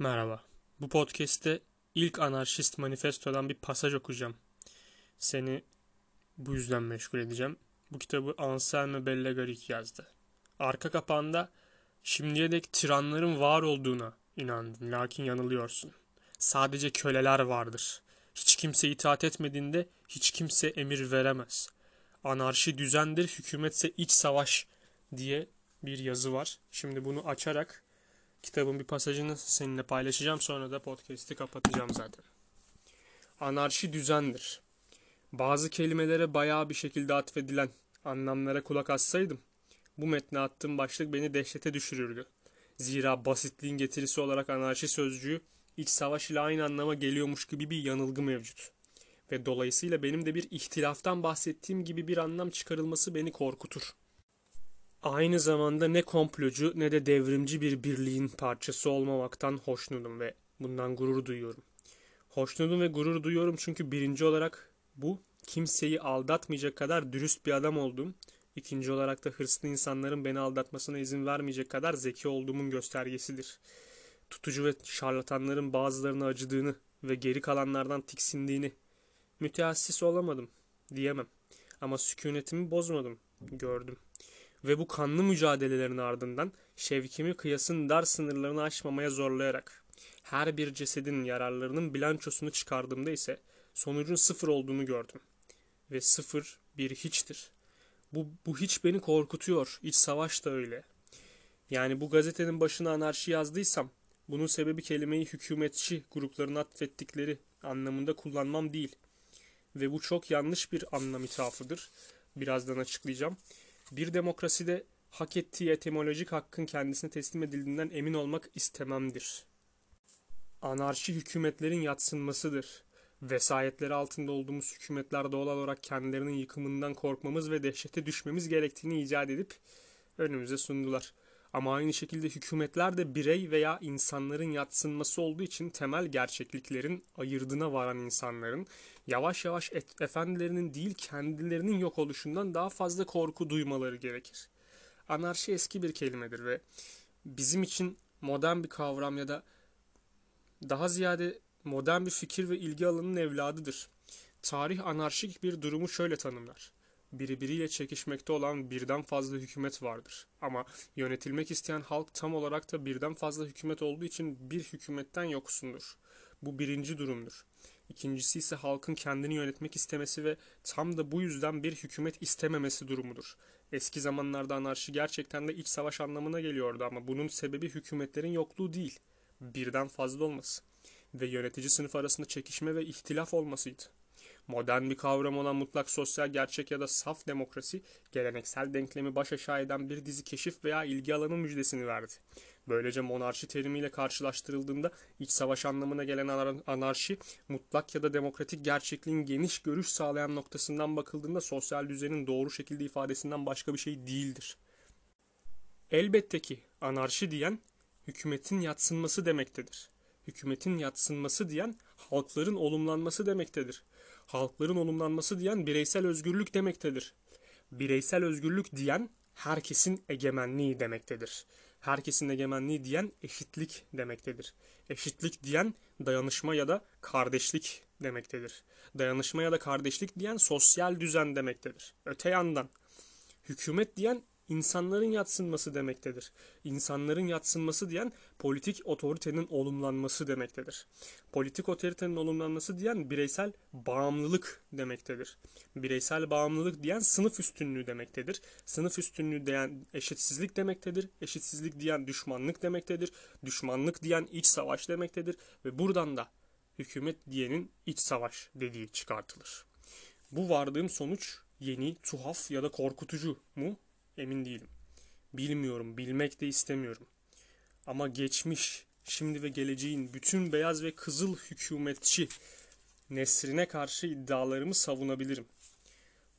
Merhaba. Bu podcast'te ilk anarşist manifestodan bir pasaj okuyacağım. Seni bu yüzden meşgul edeceğim. Bu kitabı Anselme Bellegarik yazdı. Arka kapağında şimdiye dek tiranların var olduğuna inandın. Lakin yanılıyorsun. Sadece köleler vardır. Hiç kimse itaat etmediğinde hiç kimse emir veremez. Anarşi düzendir, hükümetse iç savaş diye bir yazı var. Şimdi bunu açarak kitabın bir pasajını seninle paylaşacağım. Sonra da podcast'i kapatacağım zaten. Anarşi düzendir. Bazı kelimelere bayağı bir şekilde atfedilen anlamlara kulak assaydım, bu metne attığım başlık beni dehşete düşürürdü. Zira basitliğin getirisi olarak anarşi sözcüğü iç savaş ile aynı anlama geliyormuş gibi bir yanılgı mevcut. Ve dolayısıyla benim de bir ihtilaftan bahsettiğim gibi bir anlam çıkarılması beni korkutur. Aynı zamanda ne komplocu ne de devrimci bir birliğin parçası olmamaktan hoşnutum ve bundan gurur duyuyorum. Hoşnutum ve gurur duyuyorum çünkü birinci olarak bu kimseyi aldatmayacak kadar dürüst bir adam olduğum, ikinci olarak da hırslı insanların beni aldatmasına izin vermeyecek kadar zeki olduğumun göstergesidir. Tutucu ve şarlatanların bazılarına acıdığını ve geri kalanlardan tiksindiğini müteassis olamadım diyemem. Ama sükunetimi bozmadım, gördüm. Ve bu kanlı mücadelelerin ardından şevkimi kıyasın dar sınırlarını aşmamaya zorlayarak her bir cesedin yararlarının bilançosunu çıkardığımda ise sonucun sıfır olduğunu gördüm. Ve sıfır bir hiçtir. Bu, bu hiç beni korkutuyor. İç savaş da öyle. Yani bu gazetenin başına anarşi yazdıysam bunun sebebi kelimeyi hükümetçi grupların atfettikleri anlamında kullanmam değil. Ve bu çok yanlış bir anlam ithafıdır. Birazdan açıklayacağım. Bir demokraside hak ettiği etimolojik hakkın kendisine teslim edildiğinden emin olmak istememdir. Anarşi hükümetlerin yatsınmasıdır. Vesayetleri altında olduğumuz hükümetler doğal olarak kendilerinin yıkımından korkmamız ve dehşete düşmemiz gerektiğini icat edip önümüze sundular. Ama aynı şekilde hükümetler de birey veya insanların yatsınması olduğu için temel gerçekliklerin ayırdına varan insanların yavaş yavaş et, efendilerinin değil kendilerinin yok oluşundan daha fazla korku duymaları gerekir. Anarşi eski bir kelimedir ve bizim için modern bir kavram ya da daha ziyade modern bir fikir ve ilgi alanının evladıdır. Tarih anarşik bir durumu şöyle tanımlar birbiriyle çekişmekte olan birden fazla hükümet vardır. Ama yönetilmek isteyen halk tam olarak da birden fazla hükümet olduğu için bir hükümetten yoksundur. Bu birinci durumdur. İkincisi ise halkın kendini yönetmek istemesi ve tam da bu yüzden bir hükümet istememesi durumudur. Eski zamanlarda anarşi gerçekten de iç savaş anlamına geliyordu ama bunun sebebi hükümetlerin yokluğu değil, birden fazla olması ve yönetici sınıf arasında çekişme ve ihtilaf olmasıydı. Modern bir kavram olan mutlak sosyal gerçek ya da saf demokrasi, geleneksel denklemi baş aşağı eden bir dizi keşif veya ilgi alanı müjdesini verdi. Böylece monarşi terimiyle karşılaştırıldığında iç savaş anlamına gelen anarşi, mutlak ya da demokratik gerçekliğin geniş görüş sağlayan noktasından bakıldığında sosyal düzenin doğru şekilde ifadesinden başka bir şey değildir. Elbette ki anarşi diyen hükümetin yatsınması demektedir. Hükümetin yatsınması diyen halkların olumlanması demektedir halkların olumlanması diyen bireysel özgürlük demektedir. Bireysel özgürlük diyen herkesin egemenliği demektedir. Herkesin egemenliği diyen eşitlik demektedir. Eşitlik diyen dayanışma ya da kardeşlik demektedir. Dayanışma ya da kardeşlik diyen sosyal düzen demektedir. Öte yandan hükümet diyen insanların yatsınması demektedir. İnsanların yatsınması diyen politik otoritenin olumlanması demektedir. Politik otoritenin olumlanması diyen bireysel bağımlılık demektedir. Bireysel bağımlılık diyen sınıf üstünlüğü demektedir. Sınıf üstünlüğü diyen eşitsizlik demektedir. Eşitsizlik diyen düşmanlık demektedir. Düşmanlık diyen iç savaş demektedir. Ve buradan da hükümet diyenin iç savaş dediği çıkartılır. Bu vardığım sonuç yeni, tuhaf ya da korkutucu mu? Emin değilim. Bilmiyorum, bilmek de istemiyorum. Ama geçmiş, şimdi ve geleceğin bütün beyaz ve kızıl hükümetçi nesrine karşı iddialarımı savunabilirim.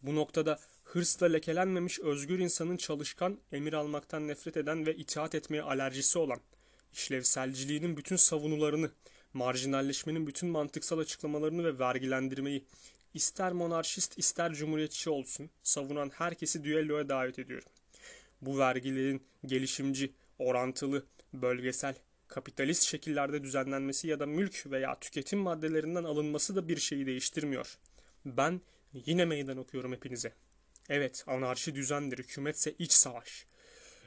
Bu noktada hırsla lekelenmemiş özgür insanın çalışkan, emir almaktan nefret eden ve itaat etmeye alerjisi olan, işlevselciliğinin bütün savunularını, marjinalleşmenin bütün mantıksal açıklamalarını ve vergilendirmeyi, ister monarşist ister cumhuriyetçi olsun savunan herkesi düelloya davet ediyorum. Bu vergilerin gelişimci, orantılı, bölgesel, Kapitalist şekillerde düzenlenmesi ya da mülk veya tüketim maddelerinden alınması da bir şeyi değiştirmiyor. Ben yine meydan okuyorum hepinize. Evet, anarşi düzendir, hükümetse iç savaş.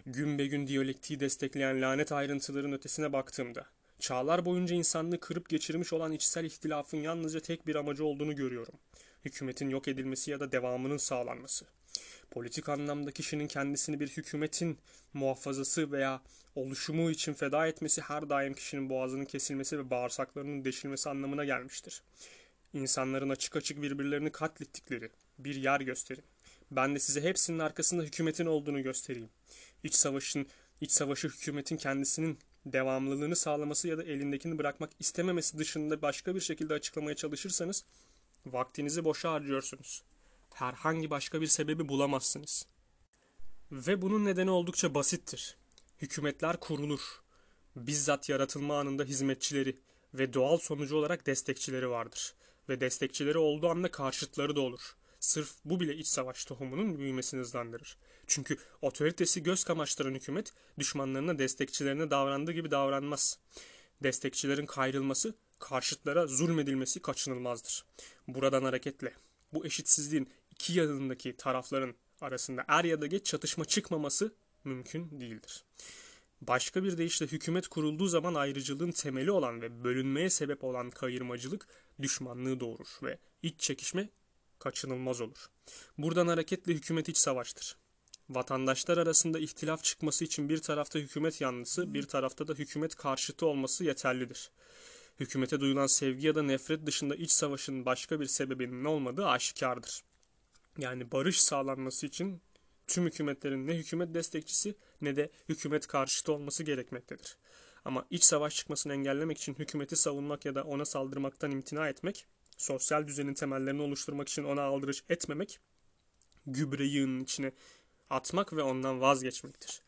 Gün be gün diyalektiği destekleyen lanet ayrıntıların ötesine baktığımda, çağlar boyunca insanlığı kırıp geçirmiş olan içsel ihtilafın yalnızca tek bir amacı olduğunu görüyorum. Hükümetin yok edilmesi ya da devamının sağlanması. Politik anlamda kişinin kendisini bir hükümetin muhafazası veya oluşumu için feda etmesi her daim kişinin boğazının kesilmesi ve bağırsaklarının deşilmesi anlamına gelmiştir. İnsanların açık açık birbirlerini katlettikleri bir yer gösterin. Ben de size hepsinin arkasında hükümetin olduğunu göstereyim. İç savaşın, iç savaşı hükümetin kendisinin devamlılığını sağlaması ya da elindekini bırakmak istememesi dışında başka bir şekilde açıklamaya çalışırsanız vaktinizi boşa harcıyorsunuz. Herhangi başka bir sebebi bulamazsınız. Ve bunun nedeni oldukça basittir. Hükümetler kurulur. Bizzat yaratılma anında hizmetçileri ve doğal sonucu olarak destekçileri vardır. Ve destekçileri olduğu anda karşıtları da olur. Sırf bu bile iç savaş tohumunun büyümesini hızlandırır. Çünkü otoritesi göz kamaştıran hükümet düşmanlarına destekçilerine davrandığı gibi davranmaz. Destekçilerin kayrılması, karşıtlara zulmedilmesi kaçınılmazdır. Buradan hareketle bu eşitsizliğin iki yanındaki tarafların arasında er ya da geç çatışma çıkmaması mümkün değildir. Başka bir deyişle hükümet kurulduğu zaman ayrıcılığın temeli olan ve bölünmeye sebep olan kayırmacılık düşmanlığı doğurur ve iç çekişme kaçınılmaz olur. Buradan hareketle hükümet iç savaştır. Vatandaşlar arasında ihtilaf çıkması için bir tarafta hükümet yanlısı, bir tarafta da hükümet karşıtı olması yeterlidir. Hükümete duyulan sevgi ya da nefret dışında iç savaşın başka bir sebebinin olmadığı aşikardır. Yani barış sağlanması için tüm hükümetlerin ne hükümet destekçisi ne de hükümet karşıtı olması gerekmektedir. Ama iç savaş çıkmasını engellemek için hükümeti savunmak ya da ona saldırmaktan imtina etmek, sosyal düzenin temellerini oluşturmak için ona aldırış etmemek, gübre yığının içine atmak ve ondan vazgeçmektir.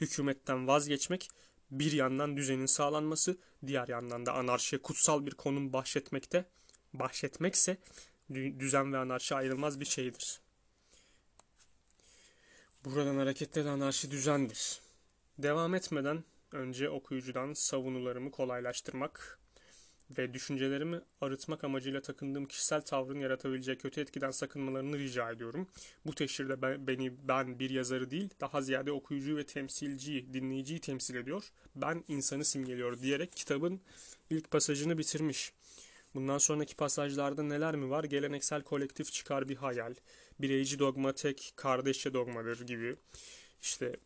Hükümetten vazgeçmek bir yandan düzenin sağlanması, diğer yandan da anarşiye kutsal bir konum bahşetmekte, bahşetmekse düzen ve anarşi ayrılmaz bir şeydir. Buradan hareketle de anarşi düzendir. Devam etmeden önce okuyucudan savunularımı kolaylaştırmak ve düşüncelerimi arıtmak amacıyla takındığım kişisel tavrın yaratabileceği kötü etkiden sakınmalarını rica ediyorum. Bu teşhirde ben, beni ben bir yazarı değil, daha ziyade okuyucuyu ve temsilciyi, dinleyiciyi temsil ediyor. Ben insanı simgeliyor diyerek kitabın ilk pasajını bitirmiş. Bundan sonraki pasajlarda neler mi var? Geleneksel kolektif çıkar bir hayal, bireyci dogma tek kardeşçe dogmadır gibi. İşte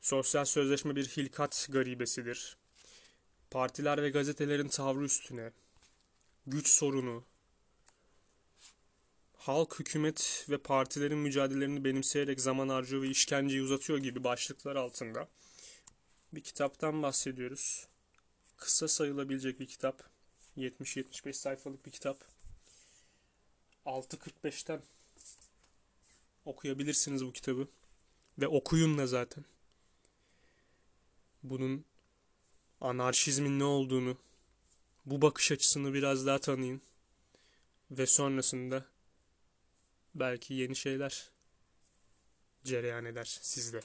sosyal sözleşme bir hilkat garibesidir. Partiler ve gazetelerin tavrı üstüne, güç sorunu, halk, hükümet ve partilerin mücadelelerini benimseyerek zaman harcıyor ve işkenceyi uzatıyor gibi başlıklar altında bir kitaptan bahsediyoruz. Kısa sayılabilecek bir kitap. 70-75 sayfalık bir kitap. 6.45'ten okuyabilirsiniz bu kitabı. Ve okuyun da zaten. Bunun anarşizmin ne olduğunu, bu bakış açısını biraz daha tanıyın. Ve sonrasında belki yeni şeyler cereyan eder sizde.